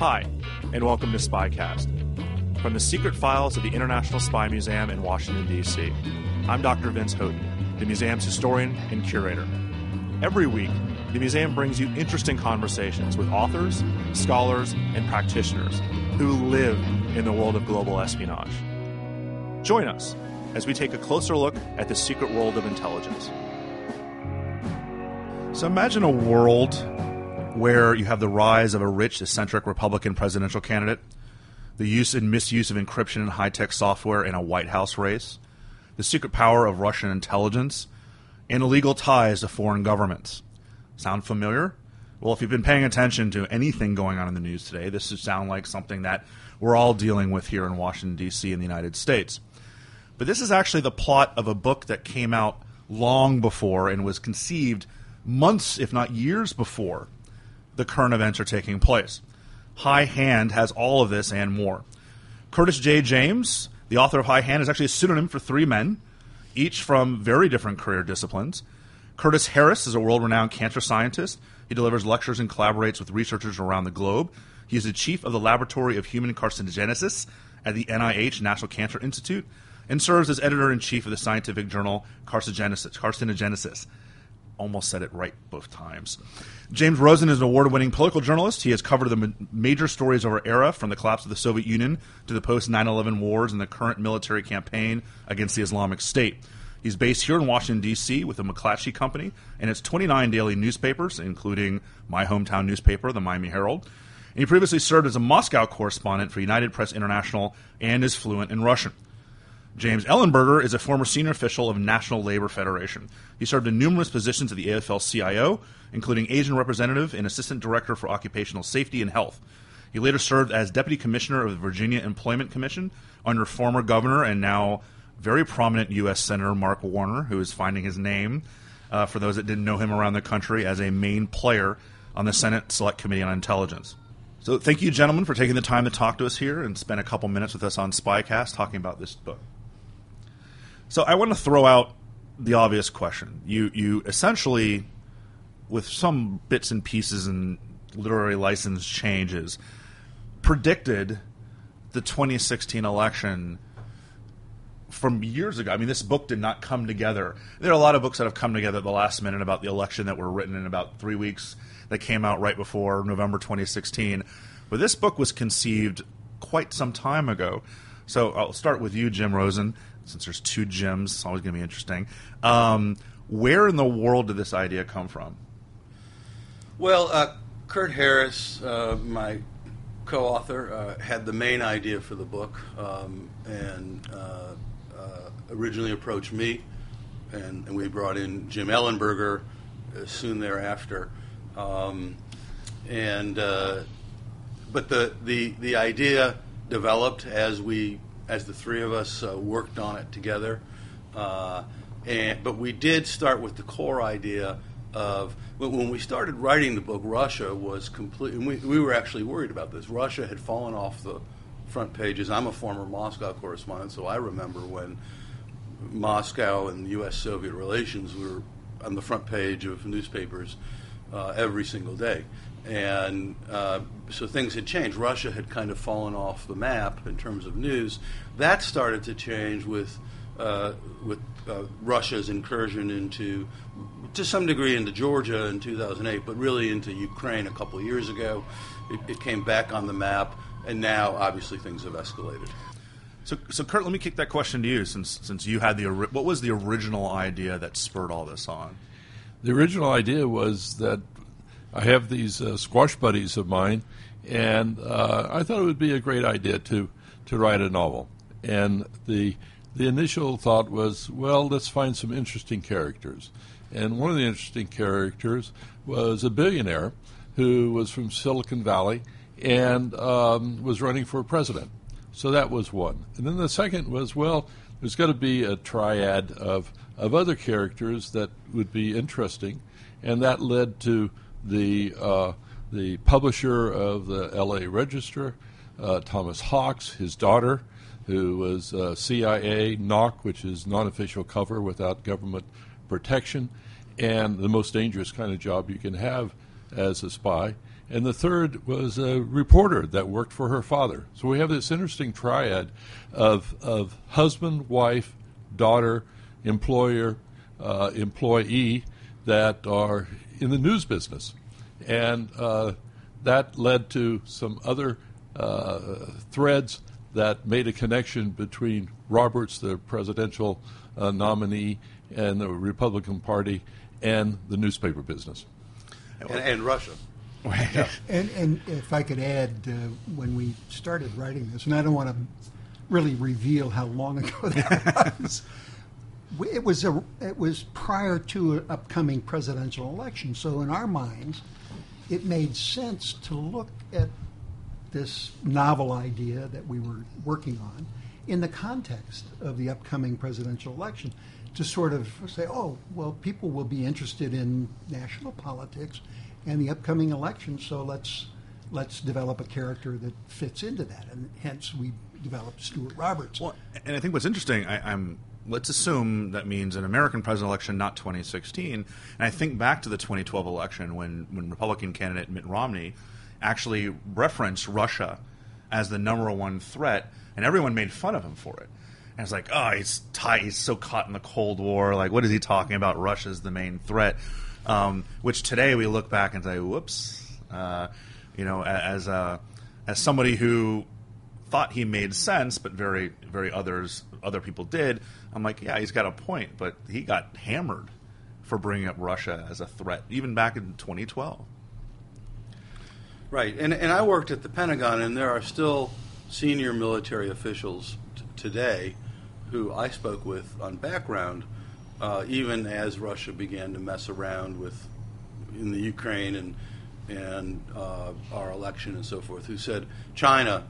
Hi, and welcome to Spycast. From the secret files of the International Spy Museum in Washington, D.C., I'm Dr. Vince Houghton, the museum's historian and curator. Every week, the museum brings you interesting conversations with authors, scholars, and practitioners who live in the world of global espionage. Join us as we take a closer look at the secret world of intelligence. So imagine a world where you have the rise of a rich, eccentric Republican presidential candidate, the use and misuse of encryption and high tech software in a White House race, the secret power of Russian intelligence, and illegal ties to foreign governments. Sound familiar? Well, if you've been paying attention to anything going on in the news today, this should sound like something that we're all dealing with here in Washington, D.C., in the United States. But this is actually the plot of a book that came out long before and was conceived months, if not years before, the current events are taking place. High Hand has all of this and more. Curtis J. James, the author of High Hand, is actually a pseudonym for three men, each from very different career disciplines. Curtis Harris is a world renowned cancer scientist. He delivers lectures and collaborates with researchers around the globe. He is the chief of the Laboratory of Human Carcinogenesis at the NIH National Cancer Institute and serves as editor in chief of the scientific journal Carcinogenesis. Carcinogenesis. Almost said it right both times. James Rosen is an award winning political journalist. He has covered the ma- major stories of our era, from the collapse of the Soviet Union to the post 9 11 wars and the current military campaign against the Islamic State. He's based here in Washington, D.C., with the McClatchy Company and its 29 daily newspapers, including my hometown newspaper, the Miami Herald. And he previously served as a Moscow correspondent for United Press International and is fluent in Russian. James Ellenberger is a former senior official of National Labor Federation. He served in numerous positions at the AFL CIO, including Asian representative and assistant director for occupational safety and health. He later served as deputy commissioner of the Virginia Employment Commission under former governor and now very prominent U.S. Senator Mark Warner, who is finding his name, uh, for those that didn't know him around the country, as a main player on the Senate Select Committee on Intelligence. So, thank you, gentlemen, for taking the time to talk to us here and spend a couple minutes with us on Spycast talking about this book. So I want to throw out the obvious question. You you essentially, with some bits and pieces and literary license changes, predicted the 2016 election from years ago. I mean, this book did not come together. There are a lot of books that have come together at the last minute about the election that were written in about three weeks that came out right before November 2016. But this book was conceived quite some time ago. So I'll start with you, Jim Rosen since there's two Jims, it's always going to be interesting. Um, where in the world did this idea come from? Well, uh, Kurt Harris, uh, my co-author, uh, had the main idea for the book, um, and uh, uh, originally approached me, and, and, we brought in Jim Ellenberger uh, soon thereafter, um, and but the, the the idea developed as we as the three of us uh, worked on it together. Uh, and, but we did start with the core idea of when we started writing the book, Russia was complete. And we, we were actually worried about this. Russia had fallen off the front pages. I'm a former Moscow correspondent, so I remember when Moscow and U.S. Soviet relations were on the front page of newspapers uh, every single day and uh, so things had changed. Russia had kind of fallen off the map in terms of news. That started to change with uh, with uh, Russia's incursion into, to some degree, into Georgia in 2008, but really into Ukraine a couple of years ago. It, it came back on the map, and now obviously things have escalated. So, so Kurt, let me kick that question to you, since since you had the what was the original idea that spurred all this on? The original idea was that I have these uh, squash buddies of mine, and uh, I thought it would be a great idea to to write a novel. And the the initial thought was, well, let's find some interesting characters. And one of the interesting characters was a billionaire who was from Silicon Valley and um, was running for president. So that was one. And then the second was, well, there's got to be a triad of, of other characters that would be interesting. And that led to the, uh, the publisher of the LA Register, uh, Thomas Hawks, his daughter, who was uh, CIA NOC, which is non-official cover without government protection, and the most dangerous kind of job you can have as a spy. And the third was a reporter that worked for her father. So we have this interesting triad of, of husband, wife, daughter, employer, uh, employee that are in the news business. And uh, that led to some other uh, threads that made a connection between Roberts, the presidential uh, nominee, and the Republican Party, and the newspaper business. And, and Russia. And, and if I could add, uh, when we started writing this, and I don't want to really reveal how long ago that was, we- it was a, it was prior to an upcoming presidential election. So in our minds, it made sense to look at this novel idea that we were working on in the context of the upcoming presidential election to sort of say, oh, well, people will be interested in national politics and the upcoming election, so let's let's develop a character that fits into that, and hence we developed Stuart Roberts. Well, and I think what's interesting, I, I'm let's assume that means an American presidential election, not 2016. And I think back to the 2012 election when when Republican candidate Mitt Romney actually referenced Russia as the number one threat, and everyone made fun of him for it. And it's like, oh, he's. He's so caught in the Cold War. Like, what is he talking about? Russia's the main threat. Um, which today we look back and say, whoops. Uh, you know, as a, as somebody who thought he made sense, but very very others other people did. I'm like, yeah, he's got a point, but he got hammered for bringing up Russia as a threat, even back in 2012. Right, and and I worked at the Pentagon, and there are still senior military officials t- today who I spoke with on background, uh, even as Russia began to mess around with in the Ukraine and and uh, our election and so forth, who said China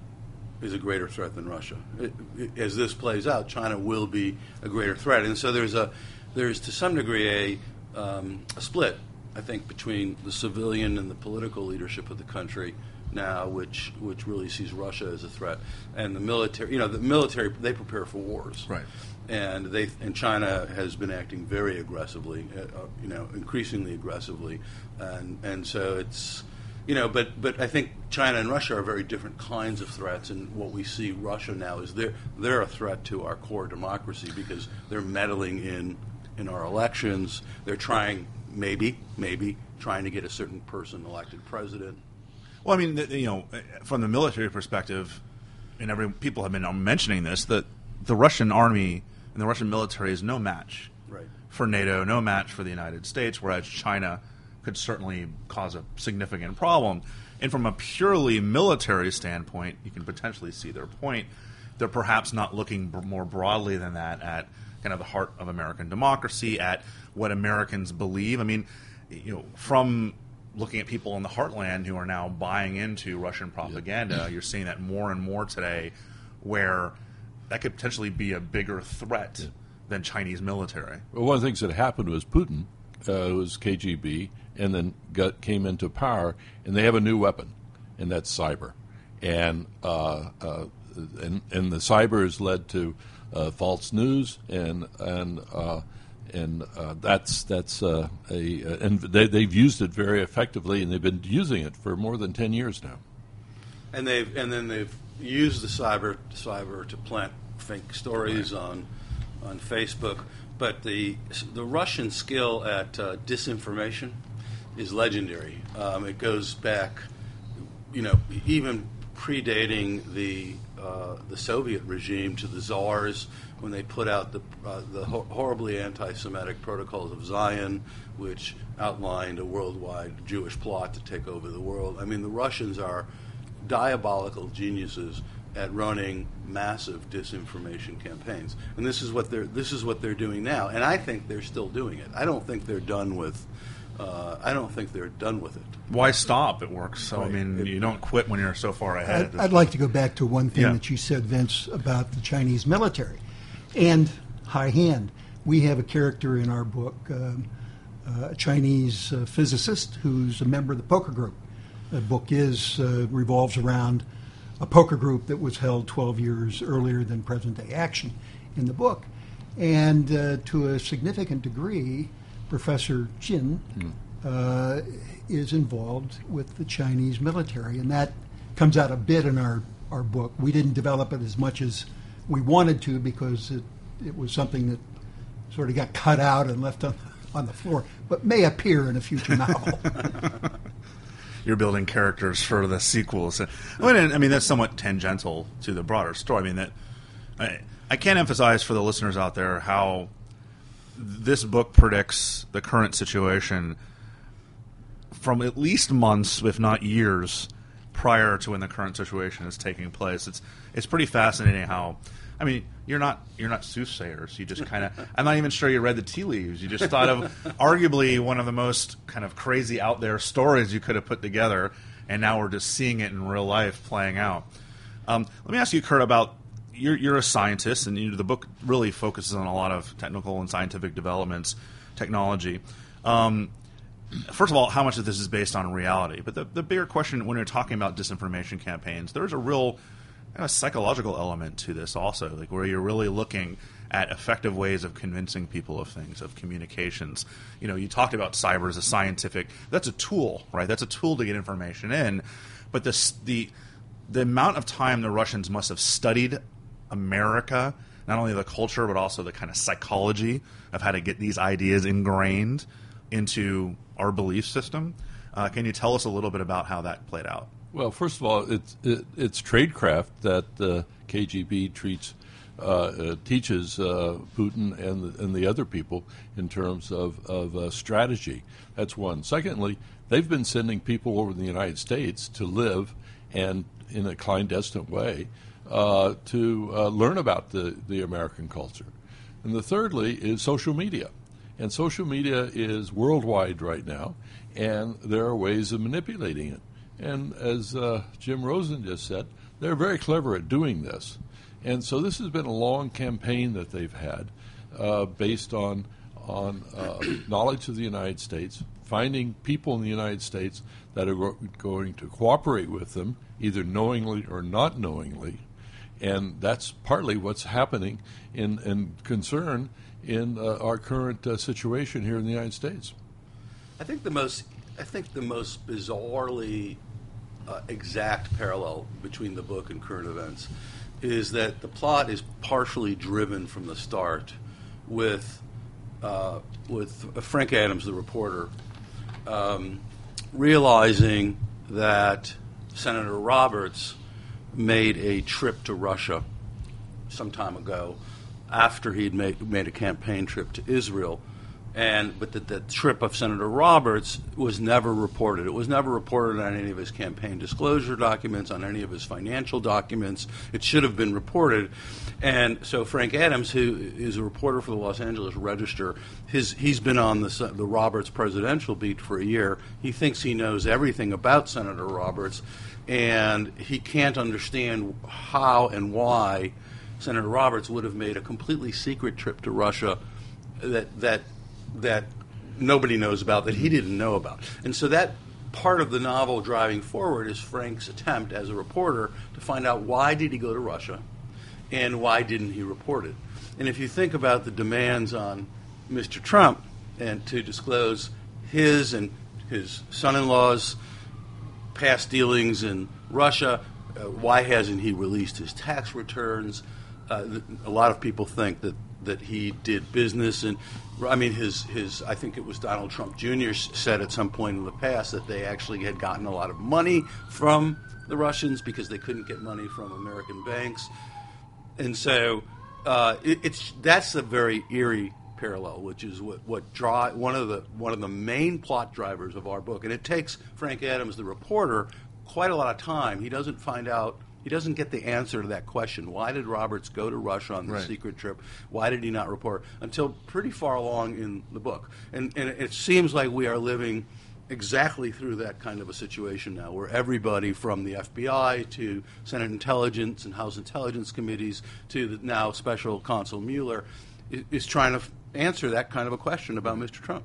is a greater threat than Russia. It, it- as this plays out, China will be a greater threat, and so there's a there's to some degree a, um, a split, I think, between the civilian and the political leadership of the country now, which which really sees Russia as a threat, and the military. You know, the military they prepare for wars, Right. And they and China has been acting very aggressively, uh, uh, you know, increasingly aggressively, and and so it's. You know, but but I think China and Russia are very different kinds of threats, and what we see Russia now is they're they're a threat to our core democracy because they're meddling in in our elections. They're trying, maybe, maybe, trying to get a certain person elected president. Well, I mean, the, you know, from the military perspective, and every people have been mentioning this that the Russian army and the Russian military is no match Right. for NATO, no match for the United States, whereas China could certainly cause a significant problem. And from a purely military standpoint, you can potentially see their point. They're perhaps not looking b- more broadly than that at kind of the heart of American democracy, at what Americans believe. I mean, you know, from looking at people in the heartland who are now buying into Russian propaganda, you're seeing that more and more today, where that could potentially be a bigger threat than Chinese military. Well, one of the things that happened was Putin uh, was KGB and then got, came into power, and they have a new weapon, and that's cyber. And, uh, uh, and, and the cyber has led to uh, false news, and, and, uh, and uh, that's, that's uh, a, and they, they've used it very effectively, and they've been using it for more than 10 years now. And they've and then they've used the cyber cyber to plant fake stories on on Facebook. But the the Russian skill at uh, disinformation is legendary. Um, it goes back, you know, even predating the uh, the Soviet regime to the czars when they put out the uh, the ho- horribly anti-Semitic Protocols of Zion, which outlined a worldwide Jewish plot to take over the world. I mean, the Russians are diabolical geniuses at running massive disinformation campaigns, and this is what they're this is what they're doing now. And I think they're still doing it. I don't think they're done with. Uh, I don't think they're done with it. Why stop? It works. So I mean, It- you don't quit when you're so far ahead. I'd, I'd like to go back to one thing Yeah. that you said, Vince, about the Chinese military and high hand. We have a character in our book, um, uh, a Chinese uh, physicist who's a member of the poker group. The book is uh, revolves around a poker group that was held 12 years earlier than present day action in the book. And uh, to a significant degree, Professor Jin uh, is involved with the Chinese military, and that comes out a bit in our, our book. We didn't develop it as much as we wanted to because it, it was something that sort of got cut out and left on, on the floor, but may appear in a future novel. you're building characters for the sequels. I mean, I mean that's somewhat tangential to the broader story. I mean that I, I can't emphasize for the listeners out there how this book predicts the current situation from at least months, if not years, prior to when the current situation is taking place. It's it's pretty fascinating how. I mean, you're not you're not soothsayers. You just kind of. I'm not even sure you read the tea leaves. You just thought of arguably one of the most kind of crazy out there stories you could have put together, and now we're just seeing it in real life playing out. Um, let me ask you, Kurt, about you're, you're a scientist, and you, the book really focuses on a lot of technical and scientific developments, technology. Um, first of all, how much of this is based on reality? But the, the bigger question when you're talking about disinformation campaigns, there's a real kind of psychological element to this also, like where you're really looking at effective ways of convincing people of things, of communications. You know, you talked about cyber as a scientific. That's a tool, right? That's a tool to get information in. But this, the the amount of time the Russians must have studied America, not only the culture but also the kind of psychology of how to get these ideas ingrained into our belief system. Uh, can you tell us a little bit about how that played out? Well, first of all, it's it, it's tradecraft that the KGB treats uh, uh, teaches uh, Putin and the, and the other people in terms of of uh, strategy. That's one. Secondly, they've been sending people over in the United States to live and in a clandestine way uh, to uh, learn about the the American culture. And the thirdly is social media. And social media is worldwide right now, and there are ways of manipulating it. And as uh, Jim Rosen just said, they're very clever at doing this. And so this has been a long campaign that they've had uh, based on, on uh, knowledge of the United States, finding people in the United States that are go- going to cooperate with them, either knowingly or not knowingly. And that's partly what's happening in, concern in uh, our current uh, situation here in the United States. I think the most, I think the most bizarrely uh, exact parallel between the book and current events is that the plot is partially driven from the start with uh, with Frank Adams, the reporter, um, realizing that Senator Roberts made a trip to Russia some time ago after he'd made, made a campaign trip to Israel. And but that the trip of Senator Roberts was never reported. It was never reported on any of his campaign disclosure documents, on any of his financial documents. It should have been reported. And so Frank Adams, who is a reporter for the Los Angeles Register, his he's been on the the Roberts presidential beat for a year. He thinks he knows everything about Senator Roberts, and he can't understand how and why Senator Roberts would have made a completely secret trip to Russia that that that nobody knows about that he didn't know about. And so that part of the novel driving forward is Frank's attempt as a reporter to find out why did he go to Russia and why didn't he report it. And if you think about the demands on Mr. Trump and to disclose his and his son-in-law's past dealings in Russia. Uh, why hasn't he released his tax returns? Uh, th- a lot of people think that that he did business and I mean his his I think it was Donald Trump Jr. said at some point in the past that they actually had gotten a lot of money from the Russians because they couldn't get money from American banks, and so uh, it, it's that's a very eerie parallel, which is what what draw one of the one of the main plot drivers of our book, and it takes Frank Adams, the reporter, quite a lot of time. He doesn't find out. He doesn't get the answer to that question. Why did Roberts go to Russia on the Right. secret trip? Why did he not report until pretty far along in the book? And, and it seems like we are living exactly through that kind of a situation now, where everybody from the FBI to Senate Intelligence and House Intelligence Committees to the now Special Counsel Mueller is, trying to answer that kind of a question about Mr. Trump.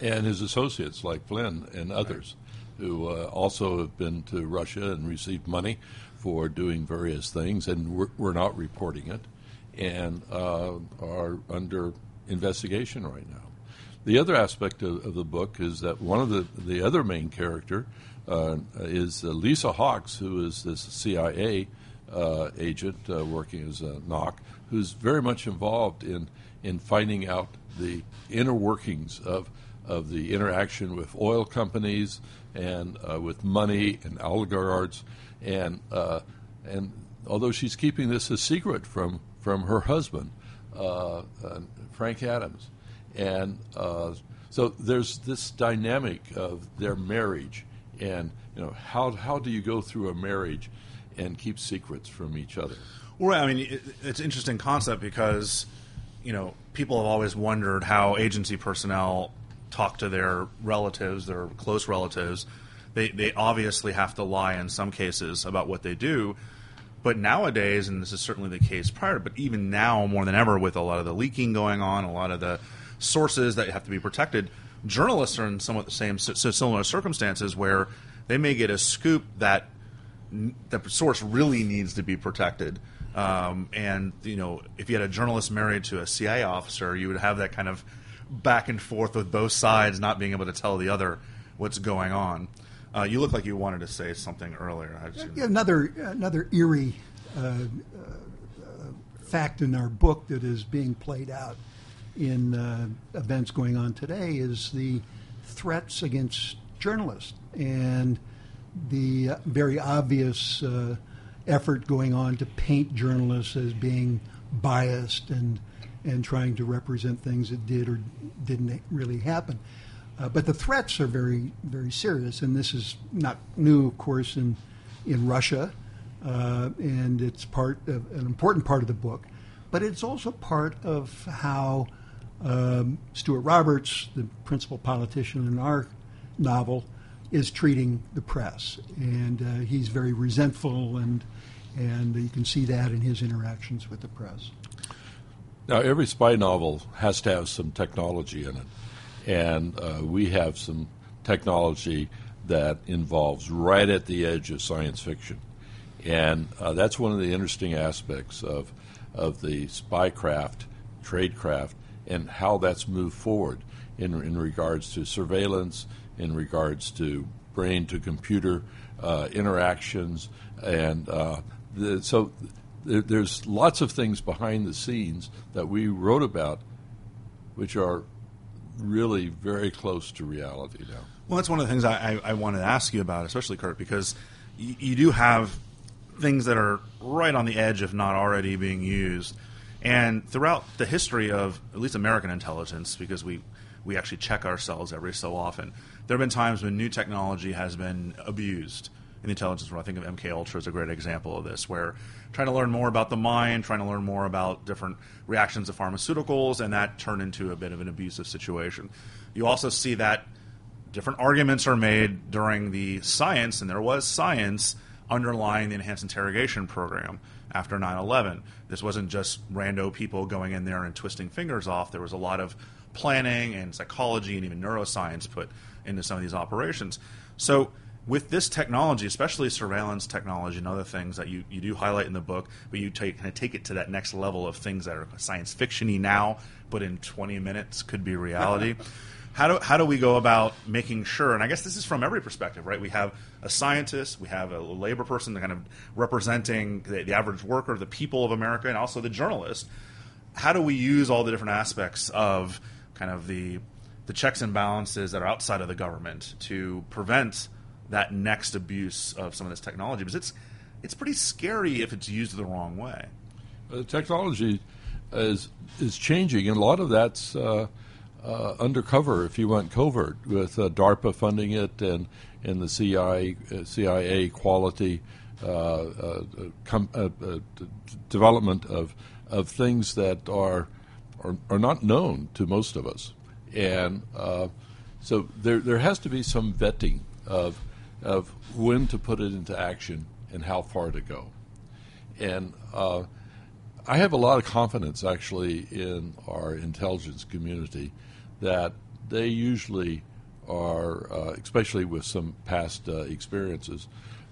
and his associates like Flynn and others, who uh, also have been to Russia and received money for doing various things, and we're, not reporting it, and uh, are under investigation right now. The other aspect of, of the book is that one of the the other main character uh, is uh, Lisa Hawks, who is this CIA uh, agent uh, working as a NOC, who's very much involved in in finding out the inner workings of of the interaction with oil companies and uh, with money and oligarchs, and uh, and although she's keeping this a secret from from her husband, uh, uh, Frank Adams, and uh, so there's this dynamic of their marriage, and you know how how do you go through a marriage and keep secrets from each other? Well. I mean, it, it's an interesting concept because, you know, people have always wondered how agency personnel talk to their relatives, their close relatives. They, they obviously have to lie in some cases about what they do. But nowadays, and this is certainly the case prior, but even now more than ever, with a lot of the leaking going on, a lot of the sources that have to be protected, journalists are in somewhat the same so similar circumstances where they may get a scoop that the source really needs to be protected. Um, and you know, if you had a journalist married to a CIA officer, you would have that kind of back and forth with both sides not being able to tell the other what's going on. Uh, you look like you wanted to say something earlier. Yeah, another another eerie uh, uh, fact in our book that is being played out in uh, events going on today is the threats against journalists and the uh, very obvious uh, effort going on to paint journalists as being biased and and trying to represent things that did or didn't really happen. Uh, but the threats are very, very serious, and this is not new, of course, in in Russia, uh, and it's part of an important part of the book. But it's also part of how um, Stuart Roberts, the principal politician in our novel, is treating the press, and uh, he's very resentful, and and you can see that in his interactions with the press. Now, every spy novel has to have some technology in it, and uh, we have some technology that involves right at the edge of science fiction, and uh, that's one of the interesting aspects of of the spy spycraft, tradecraft, and how that's moved forward in in regards to surveillance, in regards to brain to computer uh, interactions, and uh, the, so there, there's lots of things behind the scenes that we wrote about, which are really very close to reality now. Well, that's one of the things I, I, I wanted to ask you about, especially Kurt, because y- you do have things that are right on the edge, if not already being used. And throughout the history of at least American intelligence, because we, we actually check ourselves every so often, there have been times when new technology has been abused in the intelligence world. I think of MK Ultra is a great example of this, where trying to learn more about the mind, trying to learn more about different reactions to pharmaceuticals, and that turned into a bit of an abusive situation. You also see that different arguments are made during the science, and there was science underlying the enhanced interrogation program after 9 11. This wasn't just rando people going in there and twisting fingers off. There was a lot of planning and psychology and even neuroscience put into some of these operations. So, with this technology, especially surveillance technology and other things that you, you do highlight in the book, but you take, kind of take it to that next level of things that are science fictiony now, but in 20 minutes could be reality. how do how do we go about making sure? And I guess this is from every perspective, right? We have a scientist, we have a labor person, kind of representing the, the average worker, the people of America, and also the journalist. how do we use all the different aspects of kind of the the checks and balances that are outside of the government to prevent that next abuse of some of this technology? Because it's it's pretty scary if it's used the wrong way. Uh, technology is is changing, and a lot of that's uh, uh, undercover. If you want covert, with uh, DARPA funding it, and and the CIA uh, CIA quality uh, com- development of of things that are, are are not known to most of us, and so there there has to be some vetting of of when to put it into action and how far to go, and I have a lot of confidence actually in our intelligence community that they usually are, uh, especially with some past uh, experiences,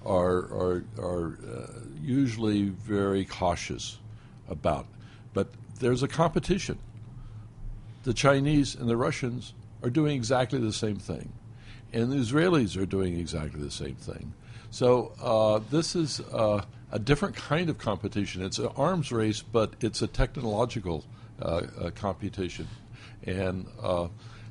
are are, are uh, usually very cautious about. But there's a competition. The Chinese and the Russians are doing exactly the same thing, and the Israelis are doing exactly the same thing. So uh, this is uh, a different kind of competition. It's an arms race, but it's a technological uh, uh competition. And uh,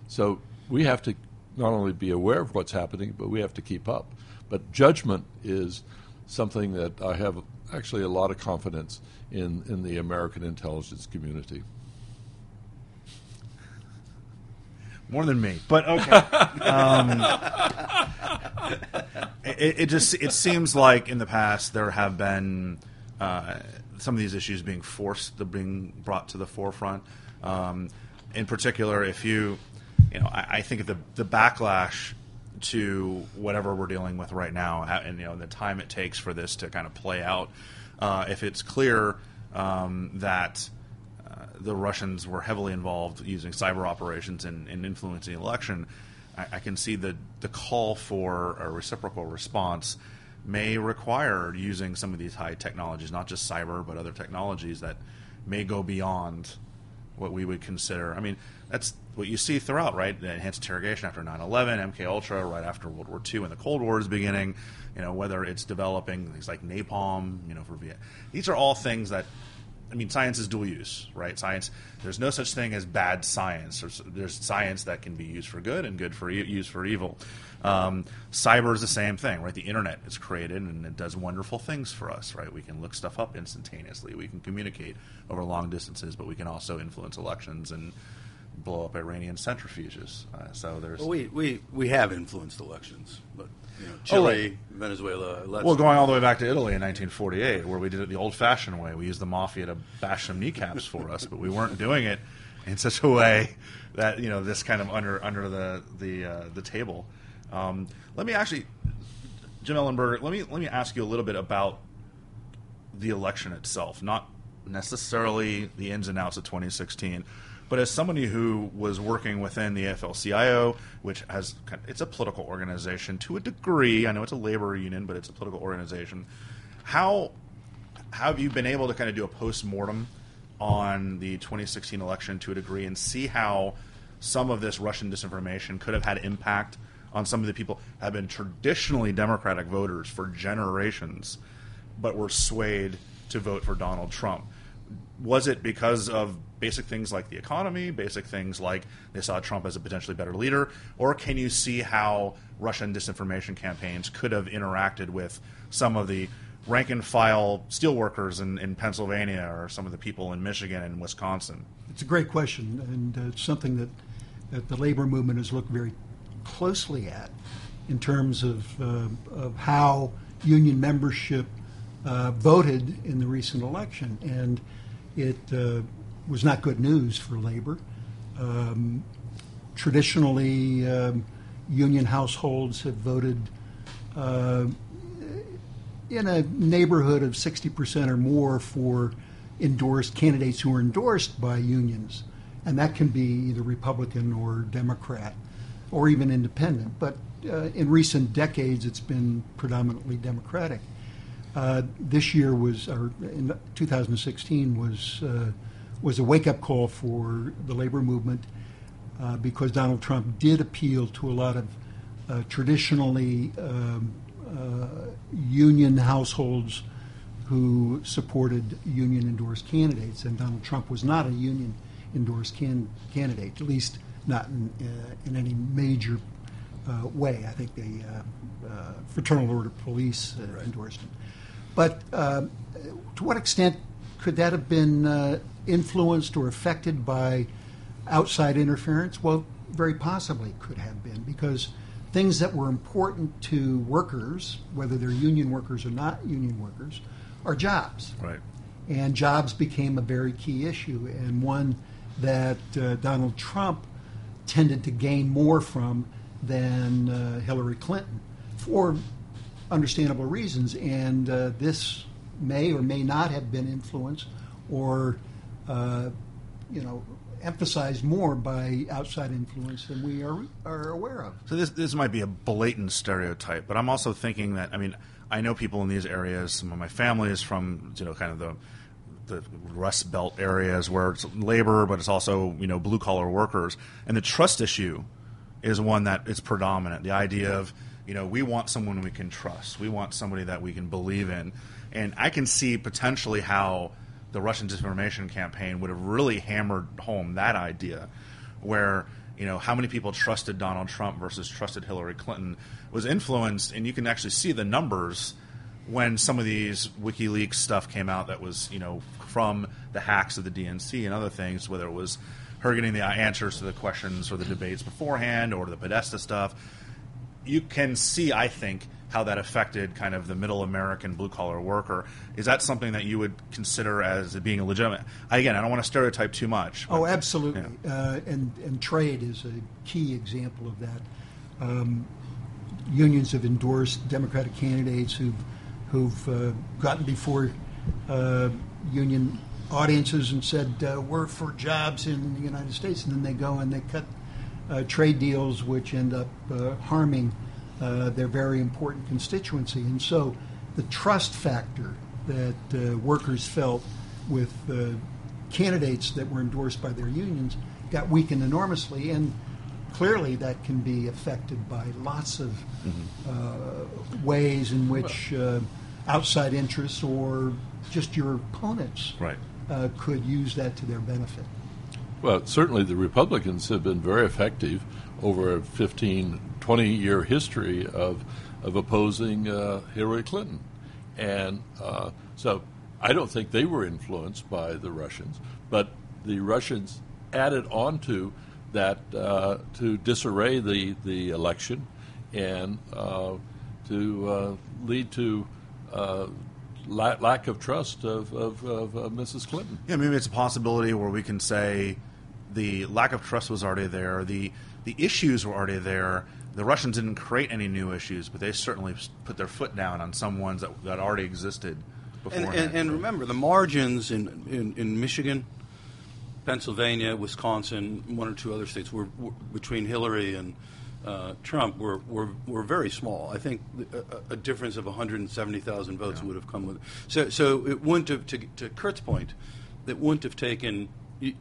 so we have to not only be aware of what's happening, but we have to keep up. But judgment is something that I have actually a lot of confidence in, in the American intelligence community. More than me, but okay. um, it, it, just it seems like in the past there have been uh, some of these issues being forced to being brought to the forefront. Um, in particular, if you, you know, I, I think of the the backlash to whatever we're dealing with right now, and you know, the time it takes for this to kind of play out. Uh, if it's clear um, that the Russians were heavily involved using cyber operations in, in influencing the election, I, I, can see that the call for a reciprocal response may require using some of these high technologies, not just cyber, but other technologies that may go beyond what we would consider. I mean, that's what you see throughout, right? The enhanced interrogation after 9/11, MK Ultra, right after World War II, and the Cold War is beginning. You know, whether it's developing things like napalm, you know, for Viet. These are all things that. I mean, science is dual use, right? Science. There's no such thing as bad science. There's, there's science that can be used for good and good for e- used for evil. Um, cyber is the same thing, right? The internet is created and it does wonderful things for us, right? We can look stuff up instantaneously. We can communicate over long distances, but we can also influence elections and blow up Iranian centrifuges. Uh, so there's well, we, we we have influenced elections, but you know, Chile, oh, Venezuela. Well, going all the way back to Italy in 1948, where we did it the old-fashioned way. We used the mafia to bash some kneecaps for us, but we weren't doing it in such a way that you know this kind of under under the the uh, the table. Um, let me actually, Jim Ellenberger, let me let me ask you a little bit about the election itself, not necessarily the ins and outs of 2016, but as somebody who was working within the AFL-CIO, which has it's a political organization to a degree. I know it's a labor union, but it's a political organization. How, how have you been able to kind of do a post mortem on the 2016 election to a degree and see how some of this Russian disinformation could have had impact on some of the people have been traditionally Democratic voters for generations, but were swayed to vote for Donald Trump. Was it because of basic things like the economy, basic things like they saw Trump as a potentially better leader, or can you see how Russian disinformation campaigns could have interacted with some of the rank and file steelworkers in, in Pennsylvania or some of the people in Michigan and Wisconsin? It's a great question, and uh, it's something that, that the labor movement has looked very closely at in terms of, uh, of how union membership uh, voted in the recent election. And it uh, was not good news for labor. Um, traditionally, um, union households have voted uh, in a neighborhood of 60% or more for endorsed candidates who are endorsed by unions. And that can be either Republican or Democrat or even independent. But uh, in recent decades, it's been predominantly Democratic. Uh, this year was, or in 2016 was uh, was a wake up call for the labor movement uh, because Donald Trump did appeal to a lot of uh, traditionally um, uh, union households who supported union endorsed candidates, and Donald Trump was not a union endorsed can- candidate, at least not in, uh, in any major uh, way. I think the uh, uh, Fraternal Order of Police uh, endorsed him. But uh, to what extent could that have been uh, influenced or affected by outside interference? Well, very possibly could have been because things that were important to workers, whether they're union workers or not union workers, are jobs. Right. And jobs became a very key issue and one that uh, Donald Trump tended to gain more from than uh, Hillary Clinton for understandable reasons. And uh, this may or may not have been influenced or, Uh, you know, emphasized more by outside influence than we are, are aware of. So this this might be a blatant stereotype, but I'm also thinking that I mean I know people in these areas. Some of my family is from you know kind of the the Rust Belt areas where it's labor, but it's also you know blue collar workers, and the trust issue is one that is predominant. The idea of you know we want someone we can trust, we want somebody that we can believe in, and I can see potentially how the Russian disinformation campaign would have really hammered home that idea, where you know how many people trusted Donald Trump versus trusted Hillary Clinton was influenced, and you can actually see the numbers when some of these WikiLeaks stuff came out that was you know from the hacks of the DNC and other things, whether it was her getting the answers to the questions or the debates beforehand or the Podesta stuff, you can see, I think, how that affected kind of the middle American blue collar worker. Is that something that you would consider as being a legitimate? Again, I don't want to stereotype too much. Oh, absolutely. Uh, and, and trade is a key example of that. Um, unions have endorsed Democratic candidates who've, who've uh, gotten before uh, union audiences and said, uh, We're for jobs in the United States. And then they go and they cut uh, trade deals which end up uh, harming uh, their very important constituency. And so the trust factor that uh, workers felt with uh, candidates that were endorsed by their unions got weakened enormously. And clearly that can be affected by lots of uh, ways in which uh, outside interests or just your opponents Right. uh, could use that to their benefit. Well, certainly the Republicans have been very effective over a 15, 20 year history of, of opposing uh, Hillary Clinton. And uh, so I don't think they were influenced by the Russians, but the Russians added on to that uh, to disarray the, the election and uh, to uh, lead to uh, lack of trust of, of, of uh, Mrs. Clinton. Yeah, maybe it's a possibility where we can say the lack of trust was already there, the the issues were already there. The Russians didn't create any new issues, but they certainly put their foot down on some ones that, that already existed before. And, and, and remember, the margins in, in, in Michigan, Pennsylvania, Wisconsin, one or two other states were, were between Hillary and uh, Trump were, were were very small. I think a, a difference of 170,000 votes would have come with. So so it wouldn't have to, to Kurt's point, it wouldn't have taken. y-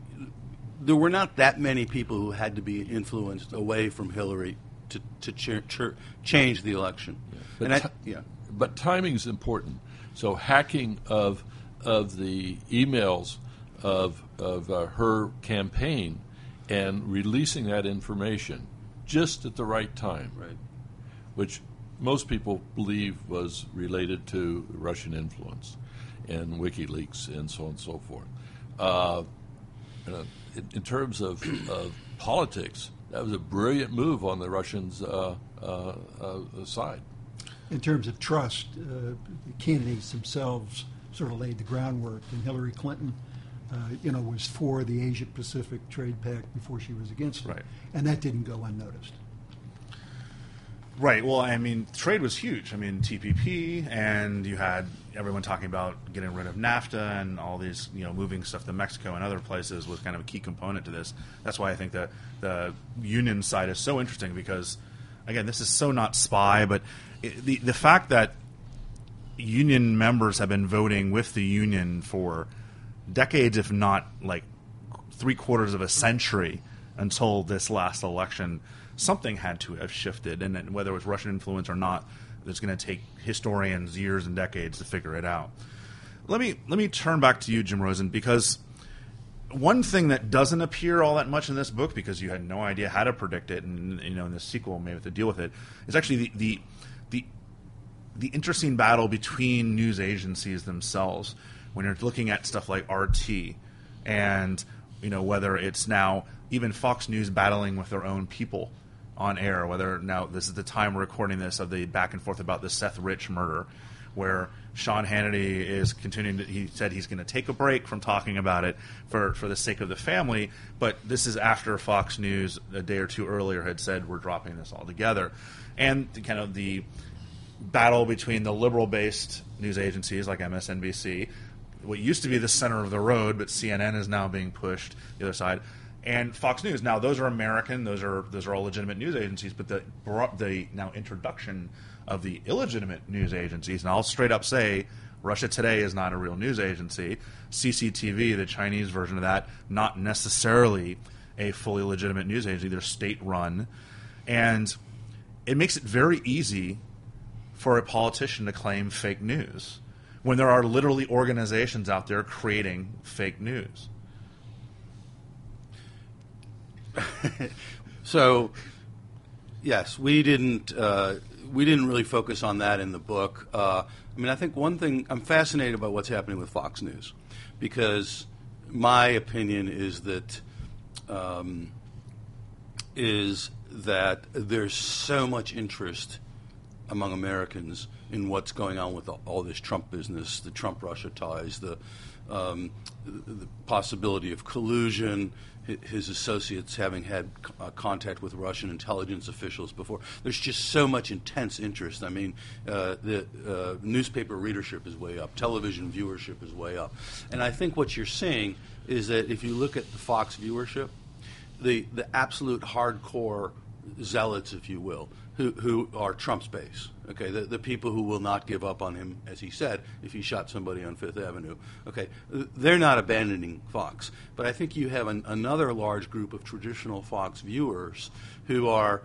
There were not that many people who had to be influenced away from Hillary to to ch- ch- change the election. But and I, ti- yeah. But timing is important. So hacking of of the emails of of uh, her campaign and releasing that information just at the right time, Right. which most people believe was related to Russian influence and WikiLeaks and so on and so forth. Uh, uh, in, in terms of, of politics, that was a brilliant move on the Russians' uh, uh, uh, side. in terms of trust, uh, the candidates themselves sort of laid the groundwork, and Hillary Clinton, uh, you know, was for the Asia Pacific Trade Pact before she was against it, Right. and that didn't go unnoticed. Right. Well, I mean, trade was huge. I mean, TPP, and you had everyone talking about getting rid of NAFTA and all these, you know, moving stuff to Mexico and other places was kind of a key component to this. That's why I think the the union side is so interesting because, again, this is so not spy, but it, the the fact that union members have been voting with the union for decades, if not like three quarters of a century until this last election, something had to have shifted. And whether it was Russian influence or not, it's going to take historians years and decades to figure it out. let me let me turn back to you, Jim Rosen, because one thing that doesn't appear all that much in this book, because you had no idea how to predict it, and you know in the sequel maybe have to deal with it, is actually the the the, the interesting battle between news agencies themselves when you're looking at stuff like RT and you know whether it's now even Fox News battling with their own people on air, whether now this is the time we're recording this of the back and forth about the Seth Rich murder, where Sean Hannity is continuing to, he said he's going to take a break from talking about it for, for the sake of the family, but this is after Fox News a day or two earlier had said we're dropping this altogether. And kind of the battle between the liberal based news agencies like MSNBC, what used to be the center of the road, but CNN is now being pushed the other side and Fox News. Now, those are American; those are those are all legitimate news agencies. But the the now introduction of the illegitimate news agencies, and I'll straight up say, Russia Today is not a real news agency. CCTV, the Chinese version of that, not necessarily a fully legitimate news agency. They're state run, and it makes it very easy for a politician to claim fake news when there are literally organizations out there creating fake news. so, yes, we didn't uh, we didn't really focus on that in the book. Uh, I mean, I think one thing I'm fascinated by what's happening with Fox News because my opinion is that um, is that there's so much interest among Americans in what's going on with all this Trump business, the Trump Russia ties, the, um, the possibility of collusion, his associates having had uh, contact with Russian intelligence officials before. There's just so much intense interest. I mean, uh, the uh, newspaper readership is way up, television viewership is way up. And I think what you're seeing is that if you look at the Fox viewership, the, the absolute hardcore zealots, if you will, who, who are Trump's base. Okay, the, the people who will not give up on him, as he said, if he shot somebody on Fifth Avenue. Okay, they're not abandoning Fox, but I think you have an, another large group of traditional Fox viewers who are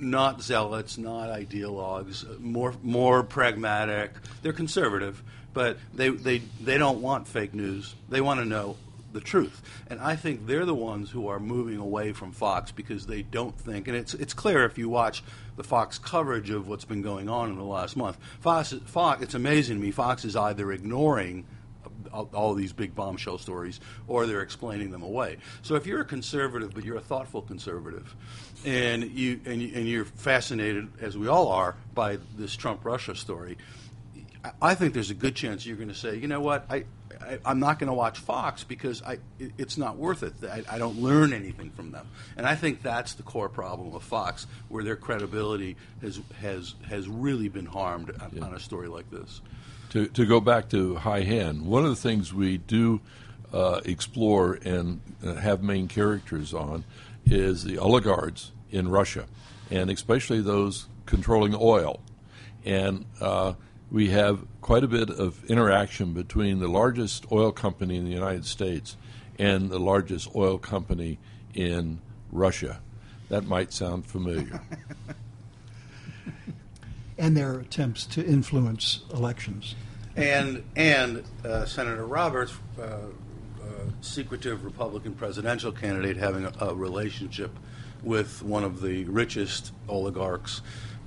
not zealots, not ideologues, more more pragmatic. They're conservative, but they they they don't want fake news. They want to know the truth. And I think they're the ones who are moving away from Fox because they don't think, and it's it's clear if you watch the Fox coverage of what's been going on in the last month. Fox, Fox it's amazing to me. Fox is either ignoring all these big bombshell stories, or they're explaining them away. So if you're a conservative, but you're a thoughtful conservative, and you and, you, and you're fascinated, as we all are, by this Trump Russia story, I think there's a good chance you're going to say, you know what, I, I, am not going to watch Fox because I, it, it's not worth it. I, I, don't learn anything from them, and I think that's the core problem of Fox, where their credibility has has has really been harmed yeah. on a story like this. To to go back to High Hand, one of the things we do uh, explore and uh, have main characters on is the oligarchs in Russia, and especially those controlling oil, and. Uh, we have quite a bit of interaction between the largest oil company in the United States and the largest oil company in Russia. That might sound familiar. and their attempts to influence elections. And and uh, Senator Roberts, uh, uh, secretive Republican presidential candidate, having a, a, relationship with one of the richest oligarchs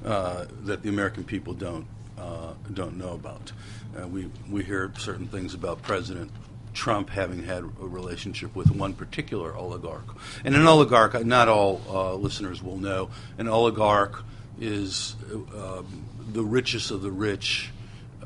uh, that the American people don't uh, don't know about. Uh, we we hear certain things about President Trump having had a relationship with one particular oligarch, and an oligarch. Not all uh, listeners will know. An oligarch is um, the richest of the rich,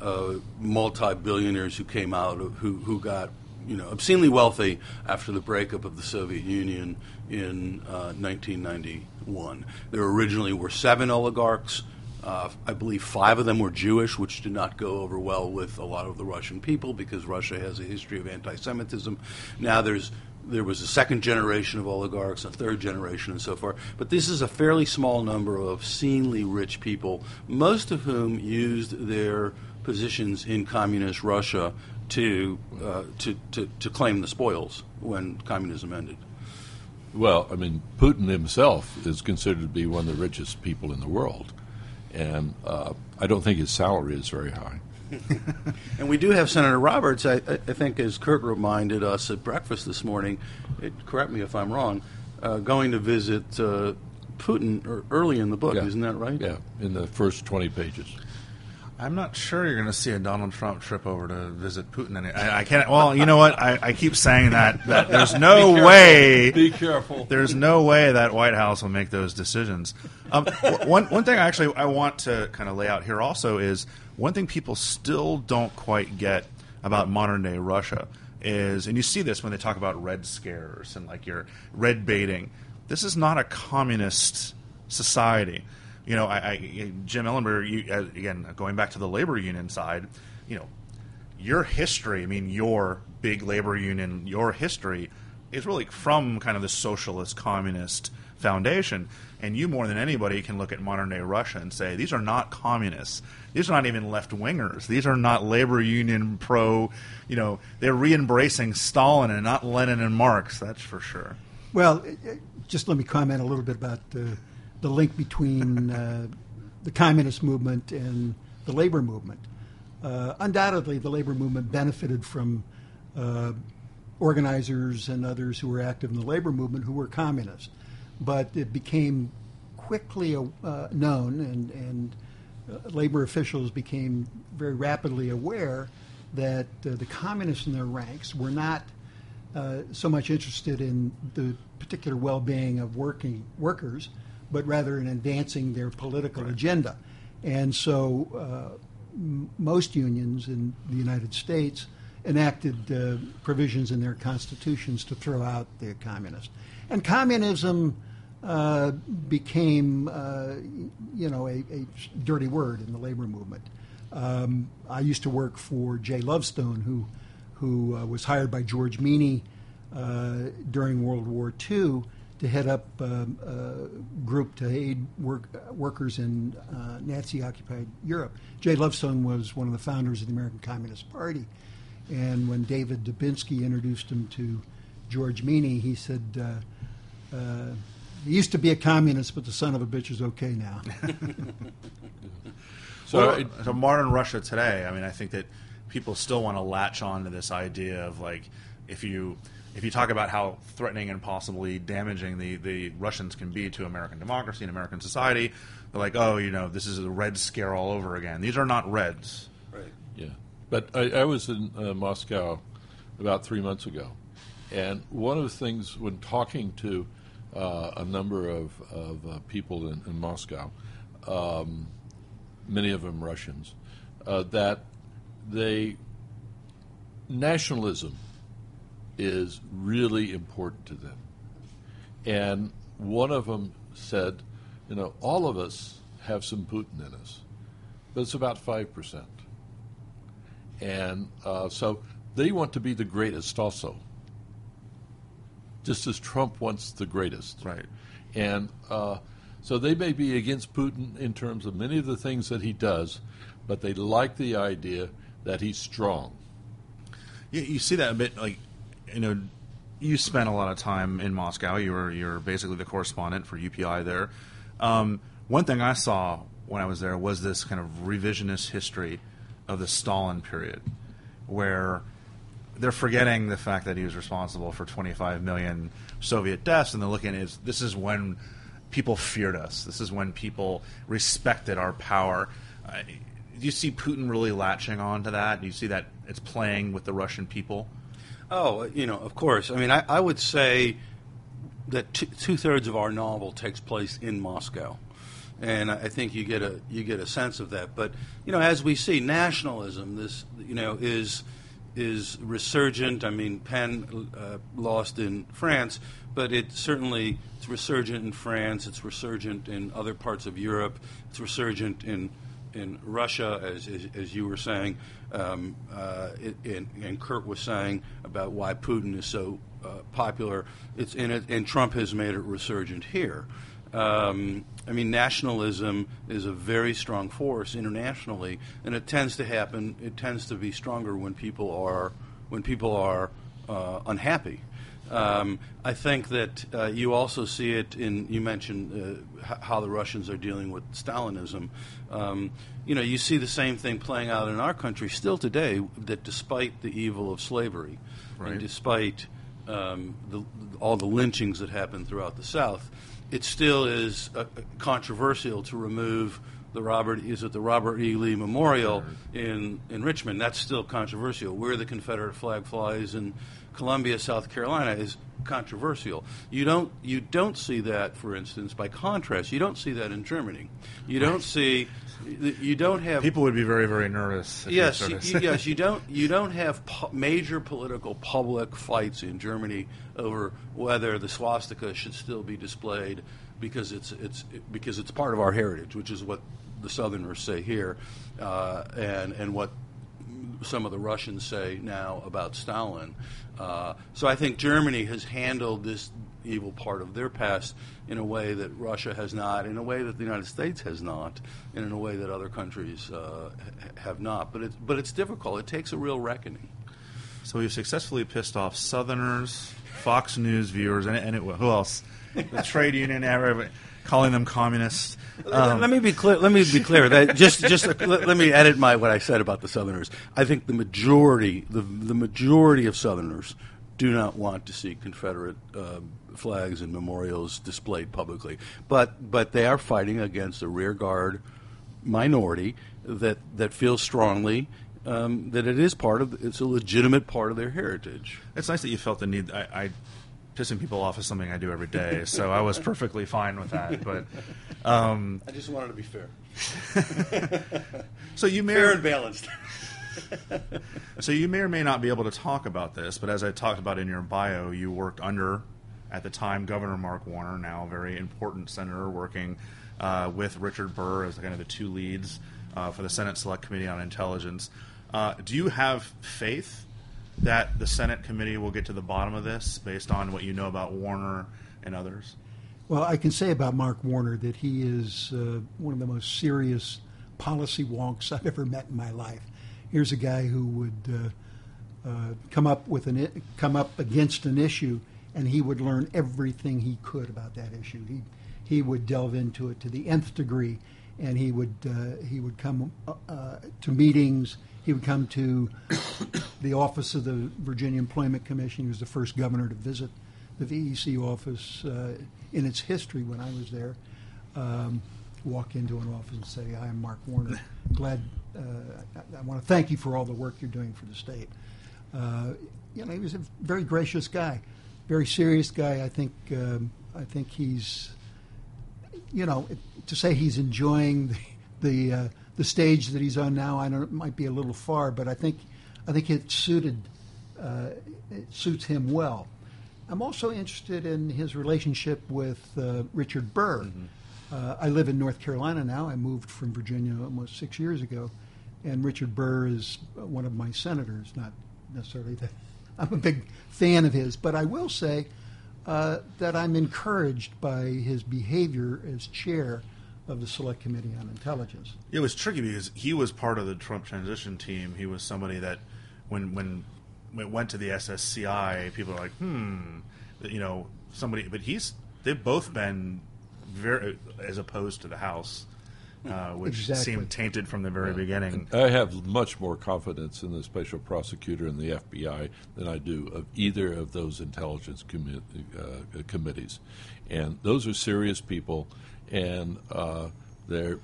uh, multi-billionaires who came out of, who who got you know obscenely wealthy after the breakup of the Soviet Union in 1991. Uh, there originally were seven oligarchs. Uh, I believe five of them were Jewish, which did not go over well with a lot of the Russian people because Russia has a history of anti-Semitism. Now there's there was a second generation of oligarchs, a third generation, and so forth. But this is a fairly small number of obscenely rich people, most of whom used their positions in communist Russia to, uh, to, to, to claim the spoils when communism ended. Well, I mean, Putin himself is considered to be one of the richest people in the world and uh, I don't think his salary is very high. and we do have Senator Roberts. I, I think, as Kurt reminded us at breakfast this morning, it, correct me if I'm wrong, uh, going to visit uh, Putin er, early in the book. Yeah. Isn't that right? Yeah, in the first 20 pages. I'm not sure you're going to see a Donald Trump trip over to visit Putin. Any, I, I can't. Well, you know what? I, I keep saying that that there's no way. Be careful. There's no way that White House will make those decisions. Um, one one thing I actually I want to kind of lay out here also is one thing people still don't quite get about modern day Russia is, and you see this when they talk about red scares and like your red baiting. This is not a communist society. You know, I, I Jim Ellenberger, you, uh, again going back to the labor union side, you know, your history, I mean, your big labor union, your history is really from kind of the socialist communist foundation. And you, more than anybody, can look at modern day Russia and say, these are not communists. These are not even left wingers. These are not labor union pro, you know, they're re embracing Stalin and not Lenin and Marx, that's for sure. Well, uh, just let me comment a little bit about uh, the link between uh, the communist movement and the labor movement. Uh, undoubtedly, the labor movement benefited from uh, organizers and others who were active in the labor movement who were communists. But it became quickly uh, known, and, and uh, labor officials became very rapidly aware that uh, the communists in their ranks were not so much interested in the particular well-being of working workers, but rather in advancing their political agenda. And so, uh, m- most unions in the United States enacted uh, provisions in their constitutions to throw out the communists. And communism uh, became, uh, you know, a, a dirty word in the labor movement. Um, I used to work for Jay Lovestone, who who uh, was hired by George Meany uh, during World War II to head up um, a group to aid work, workers in uh, Nazi-occupied Europe. Jay Lovestone was one of the founders of the American Communist Party, and when David Dubinsky introduced him to George Meany, he said. Uh, uh, he used to be a communist, but the son of a bitch is okay now. So, Well, it- so modern Russia today, I mean, I think that people still want to latch on to this idea of like, if you if you talk about how threatening and possibly damaging the, the Russians can be to American democracy and American society, they're like, oh, you know, this is a red scare all over again. These are not reds. Right. Yeah, but I, I was in uh, Moscow about three months ago, and one of the things when talking to uh, a number of, of uh, people in, in Moscow, um, many of them Russians, uh, that they nationalism is really important to them, and one of them said, you know, all of us have some Putin in us, but it's about five percent. And uh, so they want to be the greatest also, just as Trump wants the greatest. Right. And uh, so they may be against Putin in terms of many of the things that he does, but they like the idea that he's strong. You, you see that a bit, like, you know, you spent a lot of time in Moscow. You were you're basically the correspondent for UPI there. Um, one thing I saw when I was there was this kind of revisionist history of the Stalin period, where they're forgetting the fact that he was responsible for 25 million Soviet deaths, and they're looking at this is when people feared us. This is when people respected our power. Uh, do you see Putin really latching on to that? Do you see that it's playing with the Russian people? Oh, you know, of course. I mean, I, I would say that two thirds of our novel takes place in Moscow, and I I think you get a you get a sense of that. But you know, as we see, nationalism, this you know, is is resurgent. I mean, Penn uh, lost in France, but it certainly it's resurgent in France. It's resurgent in other parts of Europe. It's resurgent in in Russia, as, as, as you were saying, um, uh, it, and, and Kurt was saying about why Putin is so uh, popular. It's in it, and Trump has made it resurgent here. Um, I mean, nationalism is a very strong force internationally, and it tends to happen. It tends to be stronger when people are when people are uh, unhappy. Um, I think that uh, you also see it in, you mentioned uh, how the Russians are dealing with Stalinism. Um, you know, you see the same thing playing out in our country still today, that despite the evil of slavery, Right. and despite um, the, all the lynchings that happened throughout the South, it still is uh, controversial to remove the Robert is it the Robert E. Lee Memorial in in Richmond. That's still controversial. Where the Confederate flag flies in Columbia, South Carolina, is controversial. You don't you don't see that, for instance. By contrast, you don't see that in Germany. You don't see. You don't have People would be very, very nervous. you Yes, you, yes. You don't. You don't have pu- major political public fights in Germany over whether the swastika should still be displayed because it's it's because it's part of our heritage, which is what the Southerners say here, uh, and and what some of the Russians say now about Stalin. Uh, so I think Germany has handled this evil part of their past in a way that Russia has not, in a way that the United States has not, and in a way that other countries uh, have not. But it's but it's difficult. It takes a real reckoning. So we've successfully pissed off Southerners, Fox News viewers, and, and it, who else? The trade union, everybody, calling them communists. Um, let me be clear. Let me be clear. That just just let, let me edit my what I said about the Southerners. I think the majority the the majority of Southerners do not want to see Confederate uh, flags and memorials displayed publicly, but but they are fighting against a rear guard minority that that feels strongly. Um, that it is part of it's a legitimate part of their heritage. It's nice that you felt the need. I, I pissing people off is something I do every day, so I was perfectly fine with that. But um, I just wanted to be fair, so you may fair or, and balanced. so you may or may not be able to talk about this, but as I talked about in your bio, you worked under at the time Governor Mark Warner, now a very important senator, working uh, with Richard Burr as kind of the two leads uh, for the Senate Select Committee on Intelligence. Uh, do you have faith that the Senate committee will get to the bottom of this based on what you know about Warner and others? Well, I can say about Mark Warner that he is uh, one of the most serious policy wonks I've ever met in my life. Here's a guy who would uh, uh, come up with an i- come up against an issue, and he would learn everything he could about that issue. He he would delve into it to the nth degree, and he would uh, he would come uh, uh, to meetings. He would come to the office of the Virginia Employment Commission. He was the first governor to visit the VEC office uh, in its history when I was there. Um, walk into an office and say, "Hi, I'm Mark Warner. Glad. Uh, I, I want to thank you for all the work you're doing for the state." Uh, you know, he was a very gracious guy, very serious guy. I think. Um, I think he's you know, to say he's enjoying the the, uh, the stage that he's on now, I don't. It might be a little far, but I think I think it suited uh, it suits him well. I'm also interested in his relationship with uh, Richard Burr. Uh, I live in North Carolina now. I moved from Virginia almost six years ago, and Richard Burr is one of my senators. Not necessarily that I'm a big fan of his, but I will say uh, that I'm encouraged by his behavior as chair of the Select Committee on Intelligence. It was tricky because he was part of the Trump transition team. He was somebody that, when when, when it went to the SSCI, people are like, hmm, you know, somebody. But he's they've both been very as opposed to the House, uh, which Exactly. seemed tainted from the very beginning. I have much more confidence in the special prosecutor and the FBI than I do of either of those intelligence commi- uh, committees, and those are serious people, and uh, they're,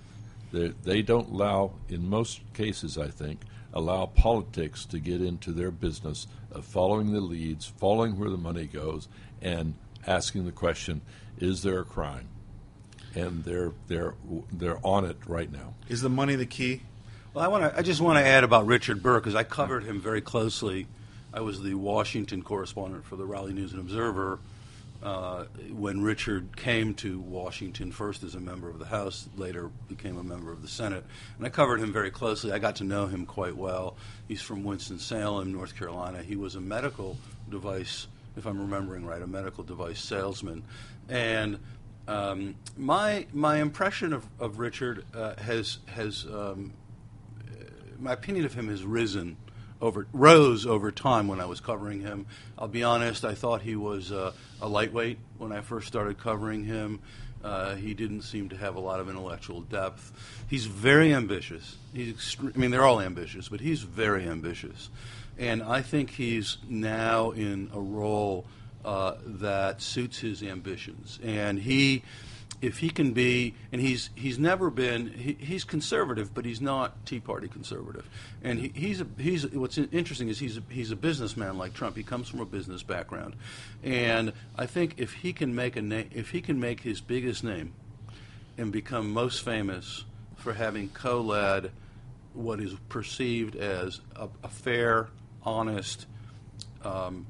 they're they don't allow, in most cases, I think, allow politics to get into their business of following the leads, following where the money goes, and asking the question: Is there a crime? And they're they're they're on it right now. Is the money the key? Well, I want to. I just want to add about Richard Burr because I covered him very closely. I was the Washington correspondent for the Raleigh News and Observer uh, when Richard came to Washington first as a member of the House, later became a member of the Senate, and I covered him very closely. I got to know him quite well. He's from Winston Salem, North Carolina. He was a medical device, if I'm remembering right, a medical device salesman, and um, my my impression of, of Richard uh, has has um, my opinion of him has risen over rose over time when I was covering him. I'll be honest, I thought he was uh, a lightweight when I first started covering him. Uh, he didn't seem to have a lot of intellectual depth. He's very ambitious. He's extre- I mean, they're all ambitious, but he's very ambitious. And I think he's now in a role uh, that suits his ambitions. And he if he can be, and he's he's never been, he, he's conservative, but he's not Tea Party conservative. And he, he's a, he's what's interesting is he's a, he's a businessman like Trump. He comes from a business background, and I think if he can make a na- if he can make his biggest name, and become most famous for having co-led what is perceived as a, a fair, honest. Um,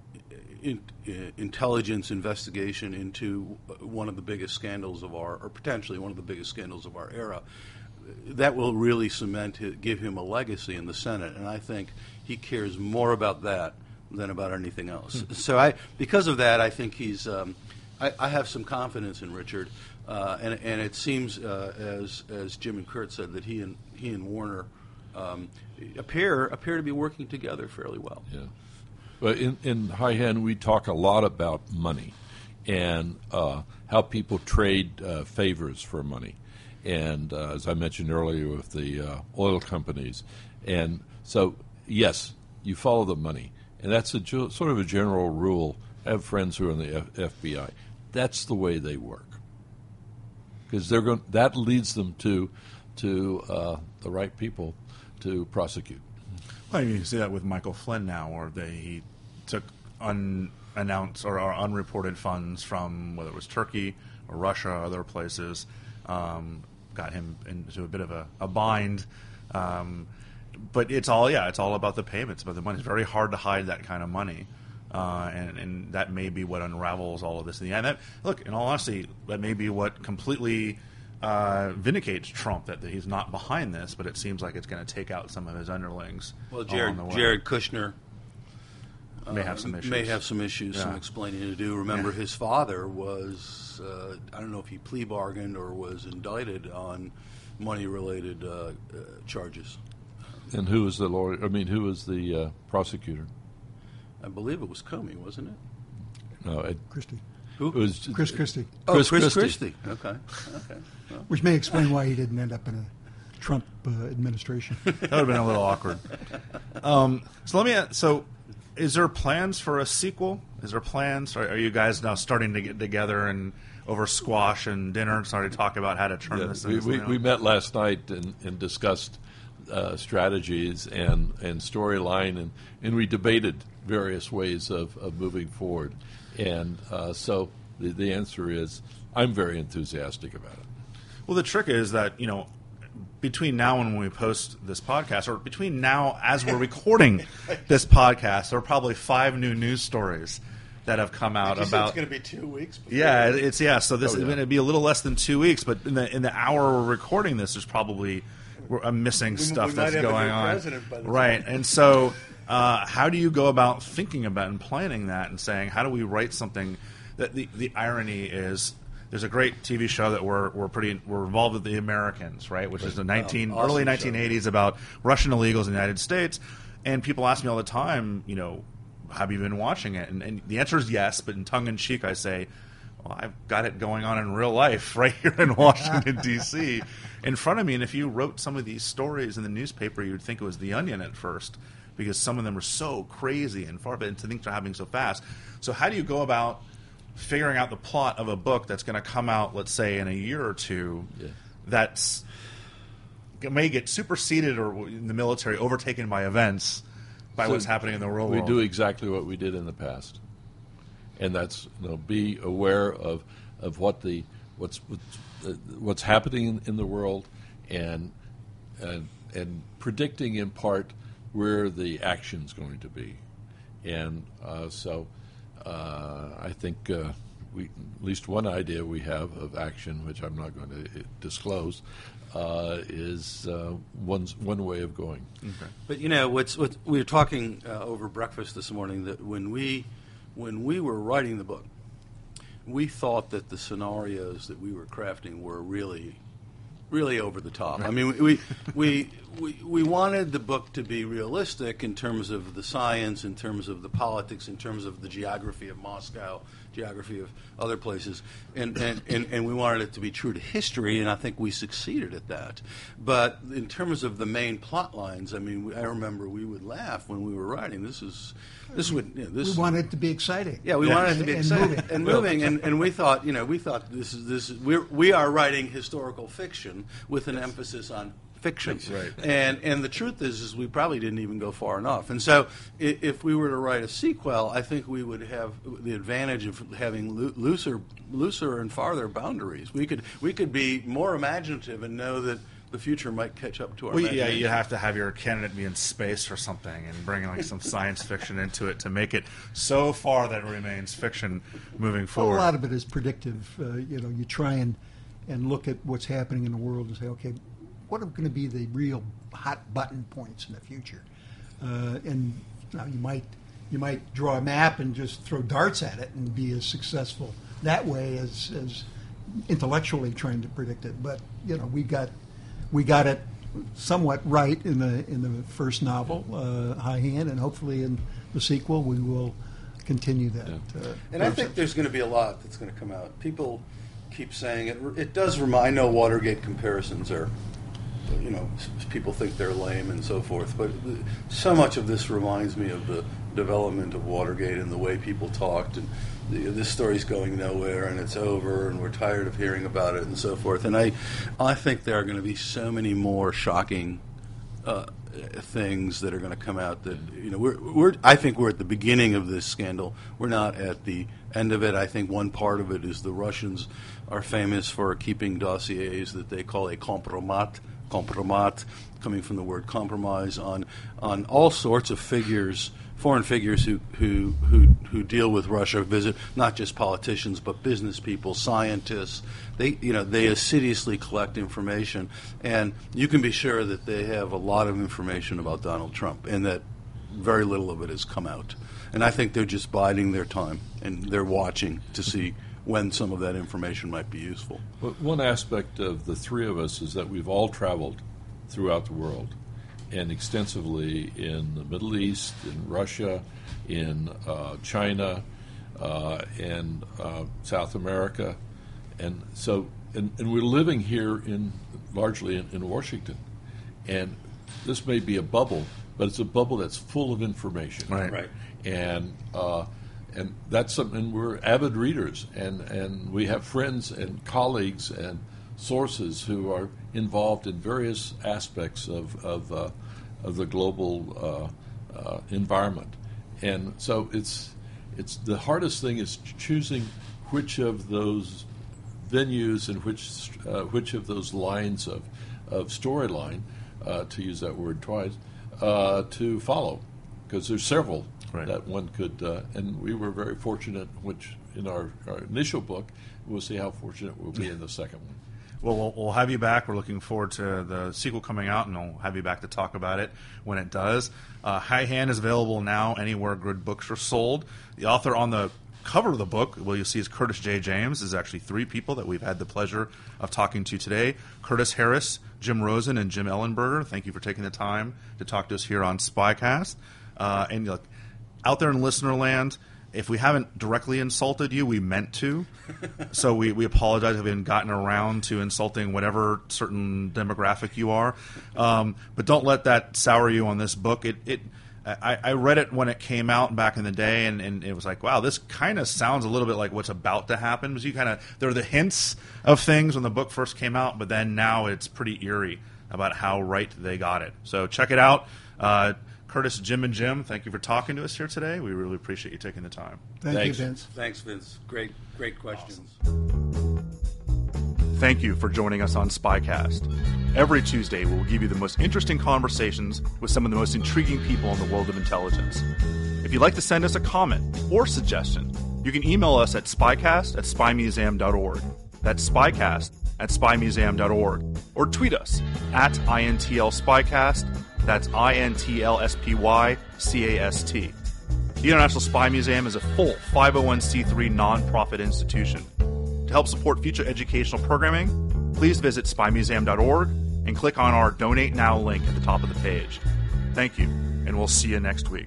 in, uh, intelligence investigation into one of the biggest scandals of our, or potentially one of the biggest scandals of our era, that will really cement, give him a legacy in the Senate. And I think he cares more about that than about anything else. Mm-hmm. So I, because of that, I think he's. Um, I, I, have some confidence in Richard, uh, and, and it seems, uh, as as Jim and Kurt said, that he and he and Warner um, appear appear to be working together fairly well. Yeah. But in, in High Hand, we talk a lot about money and uh, how people trade uh, favors for money. And uh, as I mentioned earlier with the uh, oil companies. And so, yes, you follow the money. And that's a sort of a general rule. I have friends who are in the F- FBI. That's the way they work. Because they're going, that leads them to, to uh, the right people to prosecute. Well, you see that with Michael Flynn now, where they he took unannounced or, or, unreported funds from whether it was Turkey or Russia or other places, um, got him into a bit of a, a bind. Um, but it's all yeah, it's all about the payments, but the money. It's very hard to hide that kind of money. Uh, and, and, that may be what unravels all of this in the end. That, look, in all honesty, that may be what completely uh, vindicates Trump that, that, he's not behind this, but it seems like it's going to take out some of his underlings. Well, Jared, Jared Kushner may have some uh, issues. May have some issues, yeah. some explaining to do. Remember, yeah. his father was, uh, I don't know if he plea bargained or was indicted on money related uh, uh, charges. And who was the lawyer? I mean, who was the uh, prosecutor? I believe it was Comey, wasn't it? No, Ed Christie. Who? It was Chris Christie. Oh, Chris, Chris Christie. Christie. Okay. Okay. Well. Which may explain why he didn't end up in a Trump uh, administration. that would have been a little awkward. Um, so let me. So, is there plans for a sequel? Is there plans? Are, are you guys now starting to get together and over squash and dinner and starting to talk about how to turn yeah, this? We, we, we, met last night and, and discussed uh, strategies and and storyline and and we debated various ways of, of moving forward. And uh, so the, the answer is I'm very enthusiastic about it. Well, the trick is that, you know, between now and when we post this podcast, or between now as we're recording this podcast, there are probably five new news stories that have come out about. It's going to be two weeks. Yeah, it's yeah. So this oh, is going to be a little less than two weeks, but in the in the hour we're recording this, there's probably I'm missing we, stuff we that's going on. Right, and so uh, how do you go about thinking about and planning that and saying how do we write something that the the irony is there's a great TV show that we're we're pretty we're involved with the Americans, right? Which is the 19 awesome early 1980s show. about Russian illegals in the United States, and people ask me all the time, you know, have you been watching it? And, and the answer is yes, but in tongue in cheek, I say. Well, I've got it going on in real life right here in Washington D.C. in front of me. And if you wrote some of these stories in the newspaper, you'd think it was The Onion at first because some of them are so crazy and far, to think they're happening so fast. So how do you go about figuring out the plot of a book that's going to come out, let's say, in a year or two, yeah. that's may get superseded or in the military overtaken by events by so what's happening in the real we world. We do exactly what we did in the past, and that's you know be aware of of what the what's what's, uh, what's happening in, in, the world, and and and predicting in part where the action's going to be, and uh, so uh, I think uh, we at least one idea we have of action, which I'm not going to disclose, uh, is uh, one one way of going. Okay. But you know, what's what we were talking uh, over breakfast this morning that when we when we were writing the book, we thought that the scenarios that we were crafting were really really over the top. I mean, we we. We, we wanted the book to be realistic in terms of the science, in terms of the politics, in terms of the geography of Moscow, geography of other places, and, and, and, and, we wanted it to be true to history, and I think we succeeded at that. But in terms of the main plot lines, I mean, I remember we would laugh when we were writing. This is this would you know, this. We wanted it to be exciting. Yeah, we yeah. wanted it to be exciting and moving, and, moving, and, and we thought you know we thought this is this is we're, we are writing historical fiction with an yes. emphasis on fiction. Right. And and the truth is, is we probably didn't even go far enough. And so, if, if we were to write a sequel, I think we would have the advantage of having looser, looser and farther boundaries. We could we could be more imaginative and know that the future might catch up to our. Well, yeah, you have to have your candidate be in space or something, and bring like some science fiction into it to make it so far that it remains fiction moving forward. Well, a lot of it is predictive. Uh, you know, you try and and look at what's happening in the world and say, okay, what are going to be the real hot button points in the future? Uh, and you, know, you might you might draw a map and just throw darts at it and be as successful that way as, as intellectually trying to predict it. But you know, we got we got it somewhat right in the in the first novel, uh, High Hand, and hopefully in the sequel we will continue that. Yeah. Uh, and I think there's going to be a lot that's going to come out. People keep saying it. It does remind. I know Watergate comparisons are you know, people think they're lame and so forth. But so much of this reminds me of the development of Watergate and the way people talked. And this story's going nowhere and it's over and we're tired of hearing about it and so forth. And I, I think there are going to be so many more shocking uh, things that are going to come out that you know we're, we're I think we're at the beginning of this scandal. We're not at the end of it. I think one part of it is the Russians are famous for keeping dossiers that they call a compromat compromat, coming from the word compromise, on on all sorts of figures, foreign figures who who who, who deal with Russia, visit not just politicians but business people, scientists. They you know they assiduously collect information, and you can be sure that they have a lot of information about Donald Trump, and that very little of it has come out. And I think they're just biding their time and they're watching to see when some of that information might be useful. But one aspect of the three of us is that we've all traveled throughout the world and extensively in the Middle East, in Russia, in uh, China, uh, and uh, South America, and so and, and, we're living here in largely in, in, Washington, and this may be a bubble, but it's a bubble that's full of information. Right. Right. And uh, and that's something we're avid readers, and, and we have friends and colleagues and sources who are involved in various aspects of of, uh, of the global uh, uh, environment, and so it's it's the hardest thing is choosing which of those venues and which uh, which of those lines of of storyline, uh, to use that word twice, uh, to follow, because there's several right. that one could. Uh, and we were very fortunate, which in our, our, initial book, we'll see how fortunate we'll be in the second one. Well, well, we'll have you back. We're looking forward to the sequel coming out, and we'll have you back to talk about it when it does. Uh, High Hand is available now anywhere good books are sold. The author on the cover of the book, well, you'll see is Curtis J. James. Is actually three people that we've had the pleasure of talking to today: Curtis Harris, Jim Rosen, and Jim Ellenberger. Thank you for taking the time to talk to us here on Spycast. Uh, and look, out there in listener land, if we haven't directly insulted you, we meant to. so we, we apologize if we haven't gotten around to insulting whatever certain demographic you are. Um, but don't let that sour you on this book. It, it I, I, read it when it came out back in the day, and, and it was like, wow, this kind of sounds a little bit like what's about to happen. Because you kind of there are the hints of things when the book first came out, but then now it's pretty eerie about how right they got it. So check it out. Uh, Curtis, Jim, and Jim, thank you for talking to us here today. We really appreciate you taking the time. Thank Thanks. you, Vince. Thanks, Vince. Great, great questions. Awesome. Thank you for joining us on Spycast. Every Tuesday, we'll give you the most interesting conversations with some of the most intriguing people in the world of intelligence. If you'd like to send us a comment or suggestion, you can email us at spycast at spymuseum.org. That's spycast at spymuseum.org. Or tweet us at INTL Spycast that's I N T L S P Y C A S T. The International Spy Museum is a full 501c3 nonprofit institution. To help support future educational programming, please visit spymuseum.org and click on our Donate Now link at the top of the page. Thank you, and we'll see you next week.